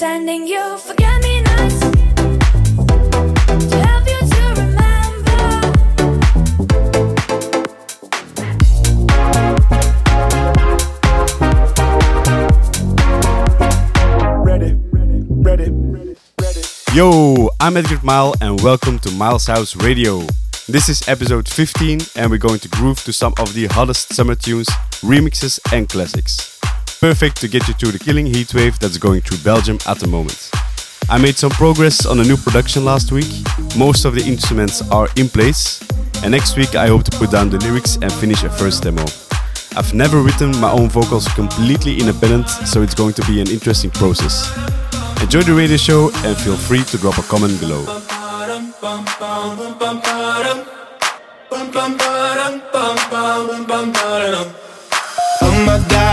Sending you forget me nots to help you to remember. Ready, ready, ready, ready. Yo, I'm Edgar Mile and welcome to Miles House Radio. This is episode 15 and we're going to groove to some of the hottest summer tunes, remixes and classics. Perfect to get you through the killing heatwave that's going through Belgium at the moment. I made some progress on a new production last week. Most of the instruments are in place and next week I hope to put down the lyrics and finish a first demo. I've never written my own vocals completely independent, so it's going to be an interesting process. Enjoy the radio show and feel free to drop a comment below. Oh my god,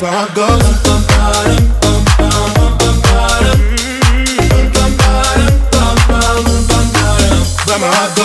Bum, bum, bum, ba-dum. But my heart.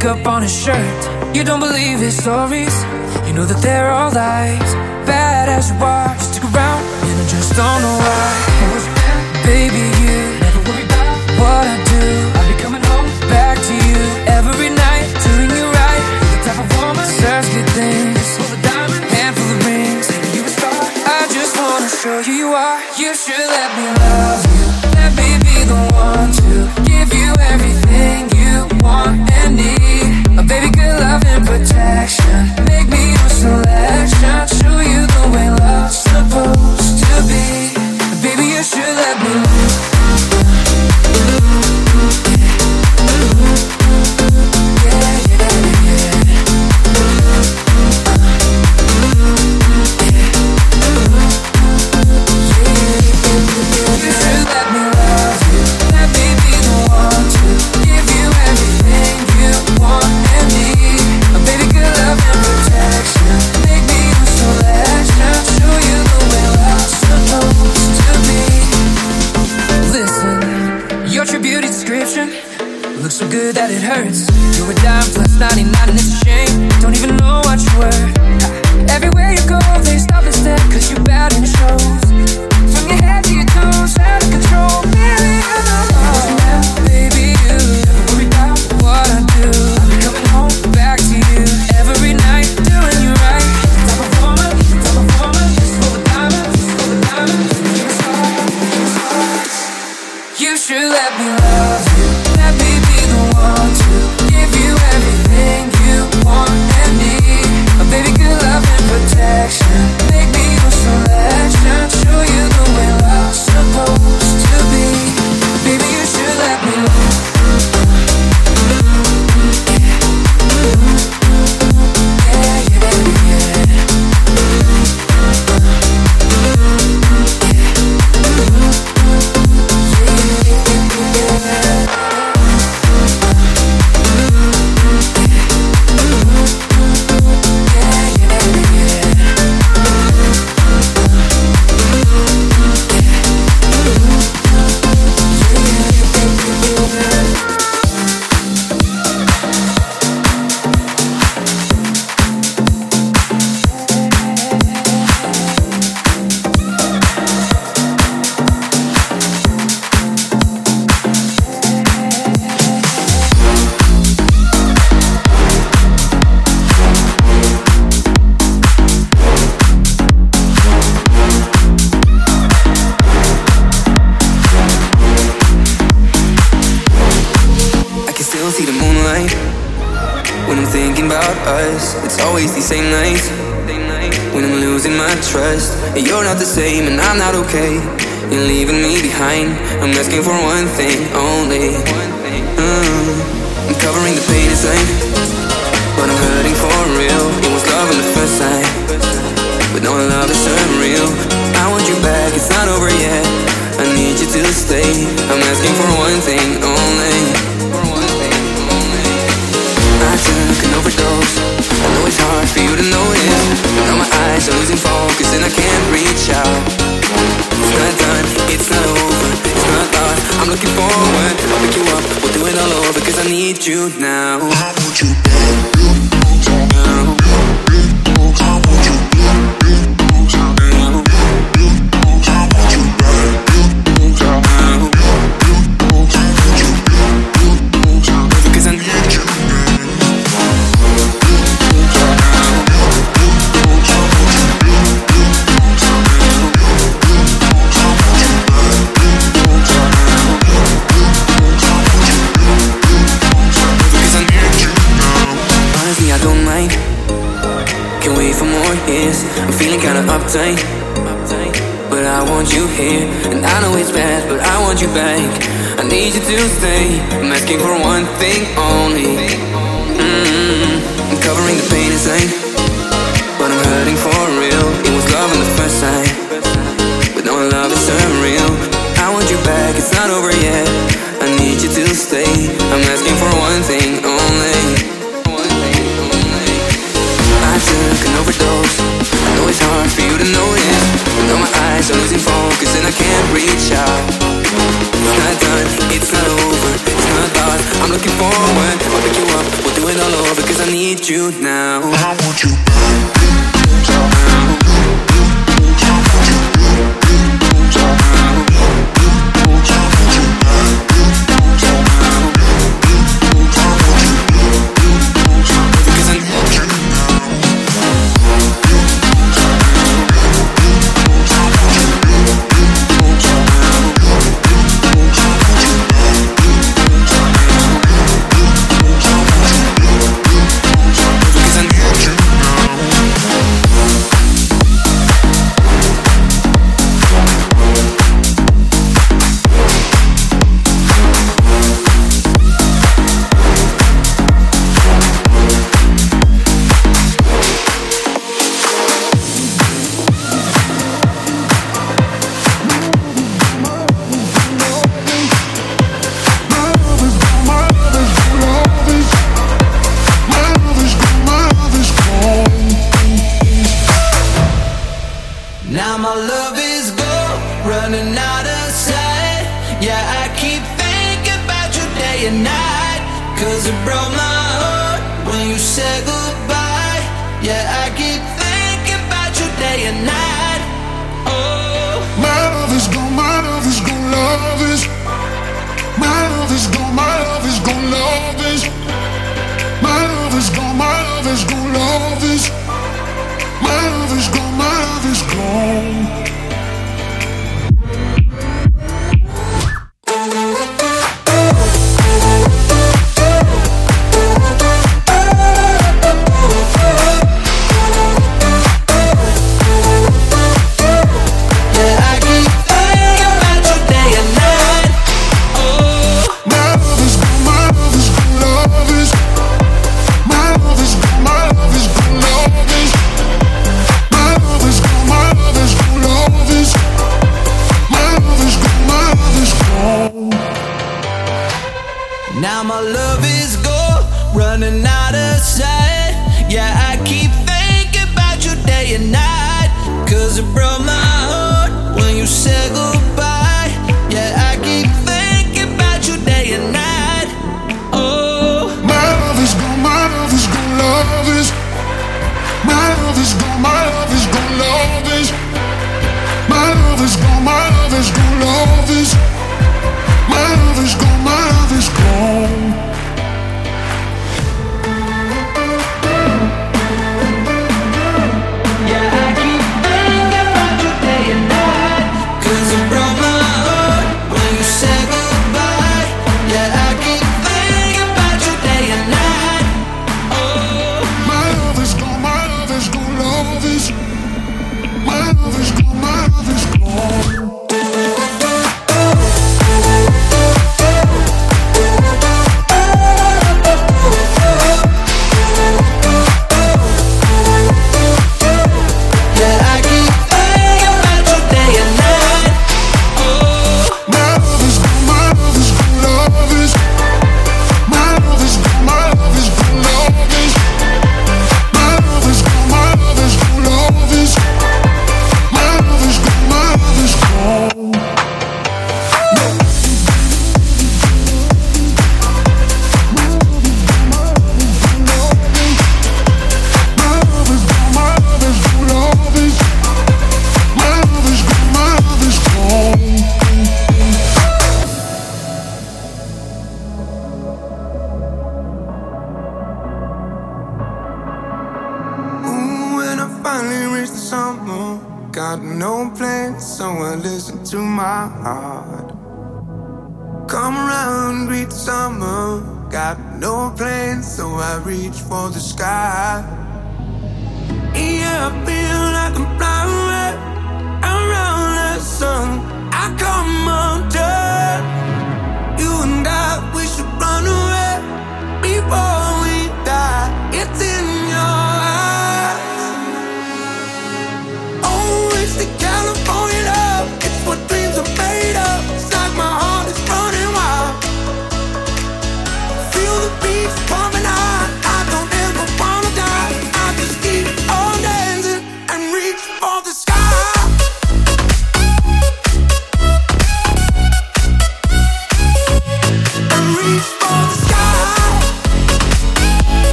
Makeup on his shirt. You don't believe his stories. You know that they're all lies. Bad as you are, stick around, and I just don't know why. Baby, you never worry about what I do. I'll be coming home back to you every night, doing you right. The type of woman deserves good things. Full of diamonds, handful of rings. You a star. I just wanna show you you are. You should let me love You're a dime plus 99 and it's a shame. Don't even know what you were. Everywhere you go, they stop instead cause you're bad and it shows. Okay. You're leaving me behind. I'm asking for one thing only. Mm. I'm covering the pain inside, but I'm hurting for real. It was love on the first sight, but no love is unreal. I want you back, it's not over yet. I need you to stay. I'm asking for one thing only. I took an overdose. I know it's hard for you to notice. But now my eyes are losing focus and I can't reach out. It's not done, it's not over, it's not. I'm looking forward. I'll pick you up, we'll do it all over. Cause I need you now. I want you But I want you here. And I know it's bad, but I want you back. I need you to stay. I'm asking for one thing only. forward. I'll pick you up. We'll do it all over, cause I need you now. I want you.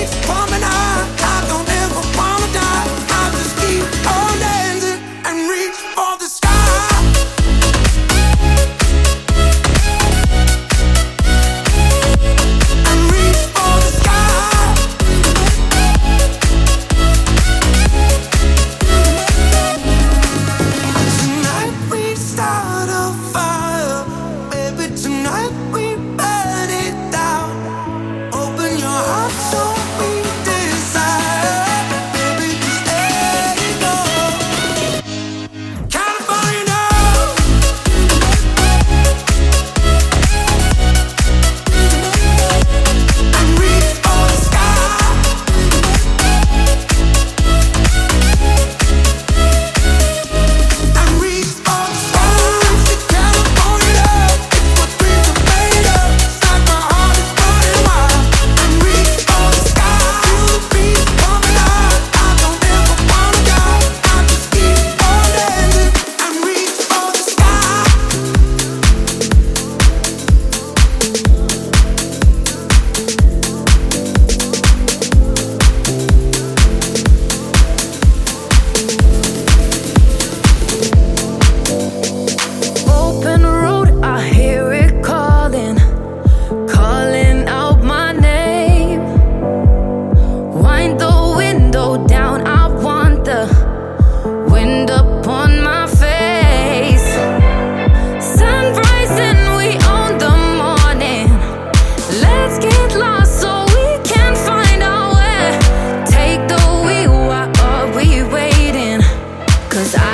Feel the Cause I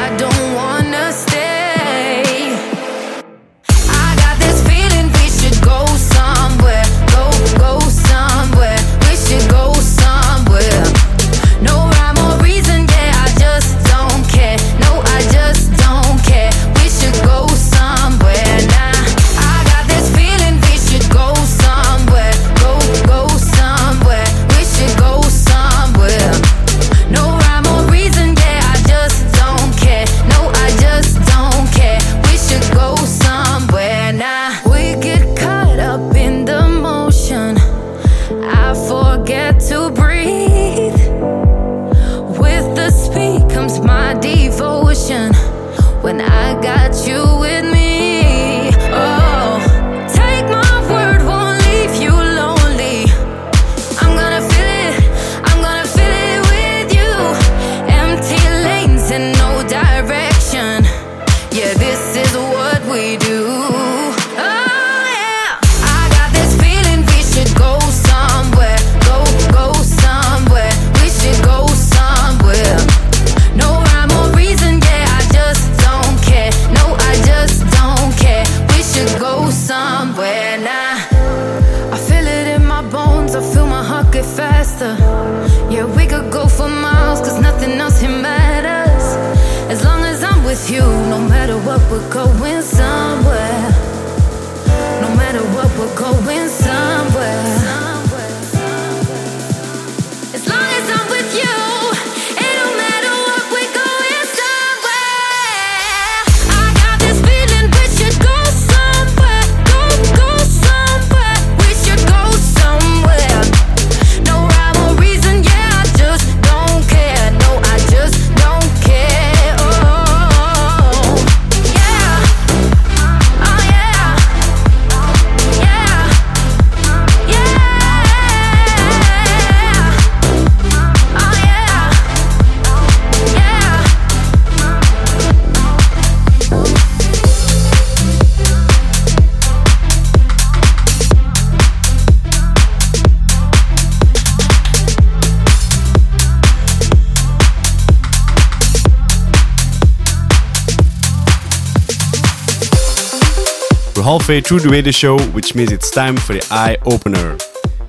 halfway through the radio show, which means it's time for the eye opener.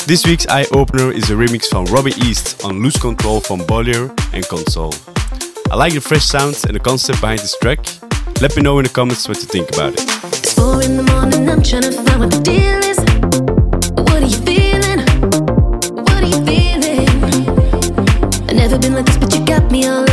This week's eye opener is a remix from Robby East on Lose Control from Bolier and Console. I like the fresh sounds and the concept behind this track. Let me know in the comments what you think about it. It's four in the morning, I'm trying to find what the deal is. What are you feeling? What are you feeling? i never been like this, but you got me all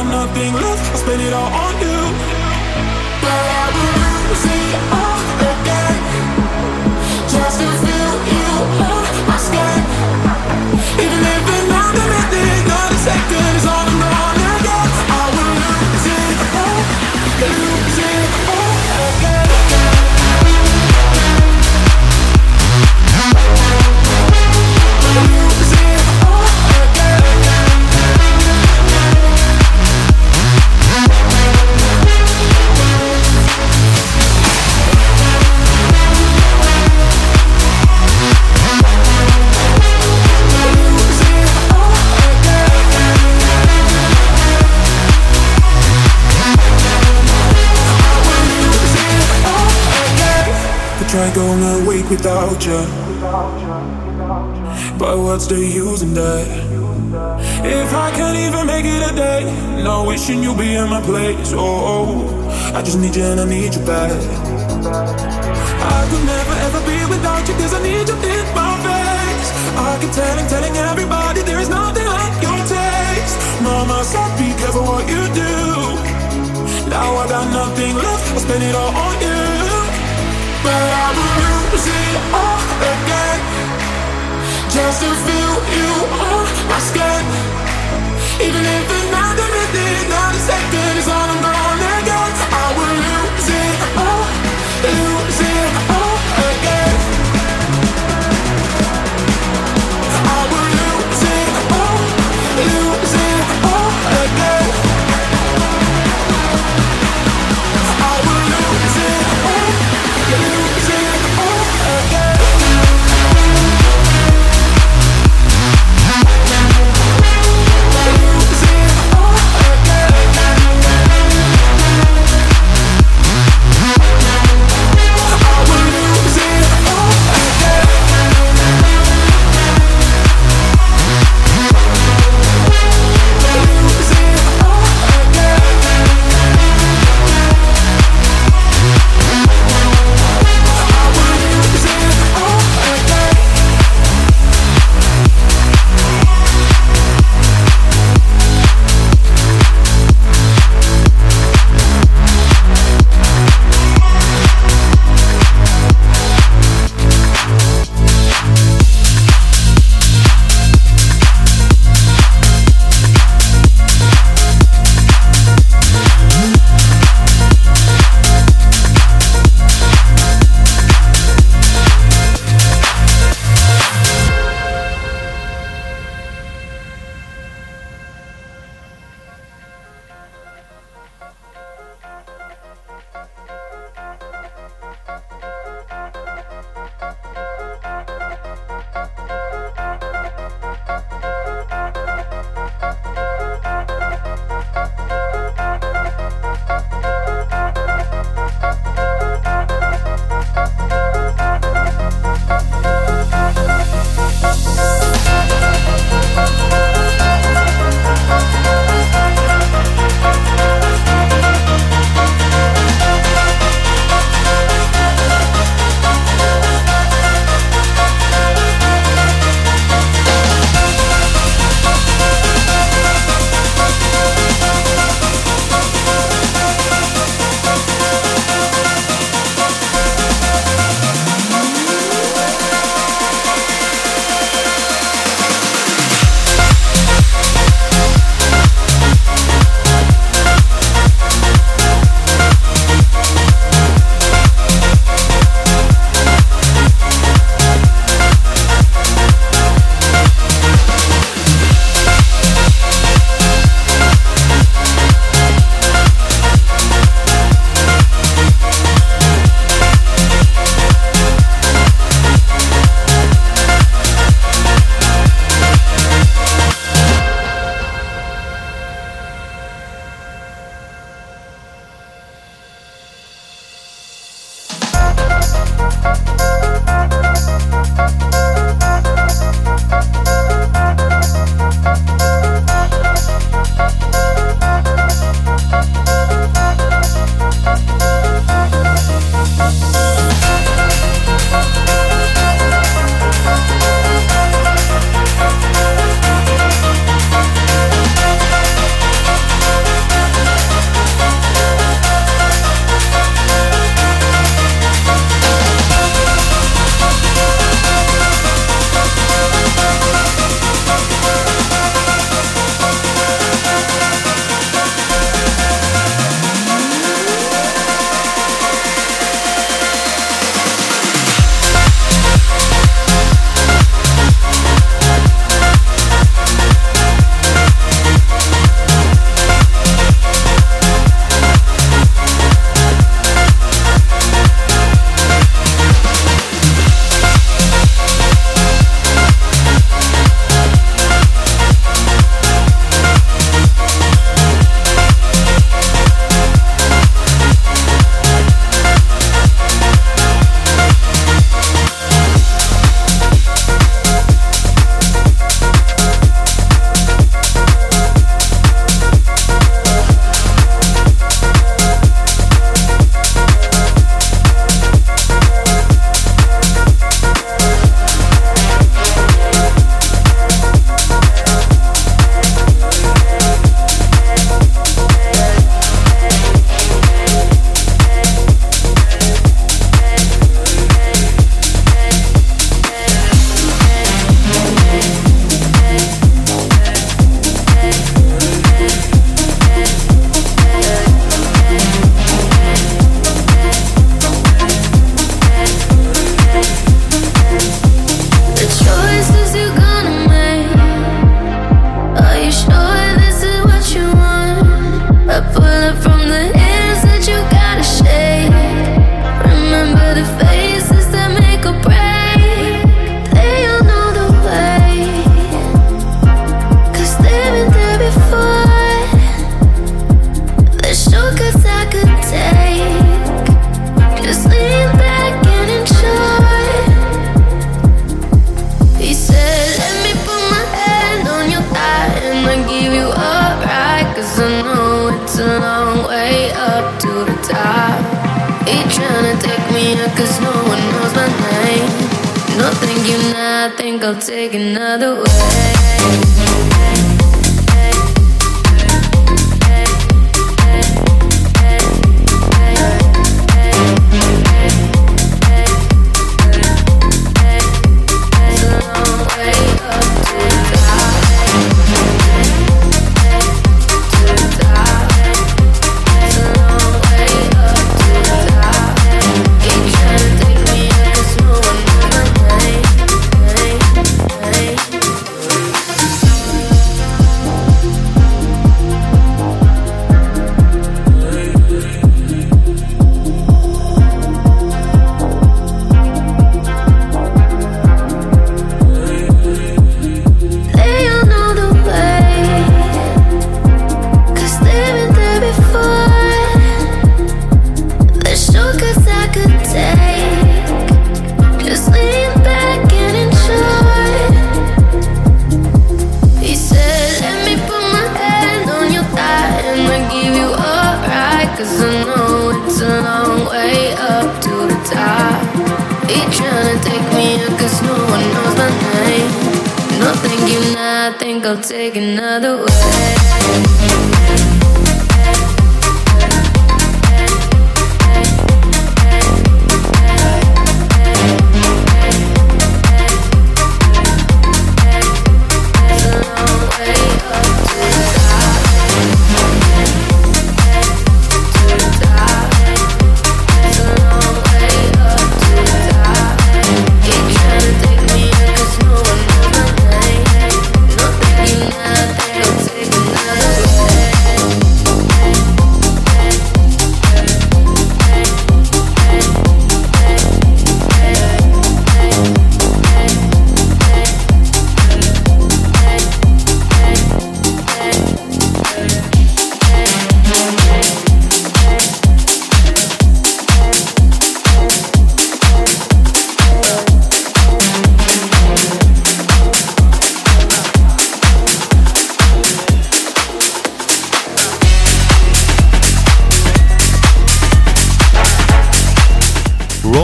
Even if another minute, not a second is all I'm without you. But what's the use in that? If I can't even make it a day, no wishing you'd be in my place. Oh, oh, I just need you and I need you back. I could never ever be without you, cause I need you in my face. I keep telling, telling everybody there is nothing like your taste. Mama said, be careful what you do. Now I got nothing left, I spend it all on you. But I lose it all again. Just to feel you on my skin. Even if minute, not a second all I'm gonna get. I lose it oh, all,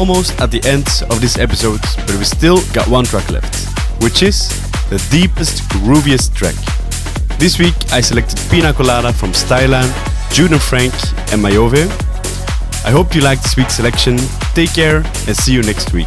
almost at the end of this episode, but we still got one track left, which is the deepest, grooviest track. This week I selected Pina Colada from Styline, Jude and Frank, and Majovee. I hope you liked this week's selection. Take care and see you next week.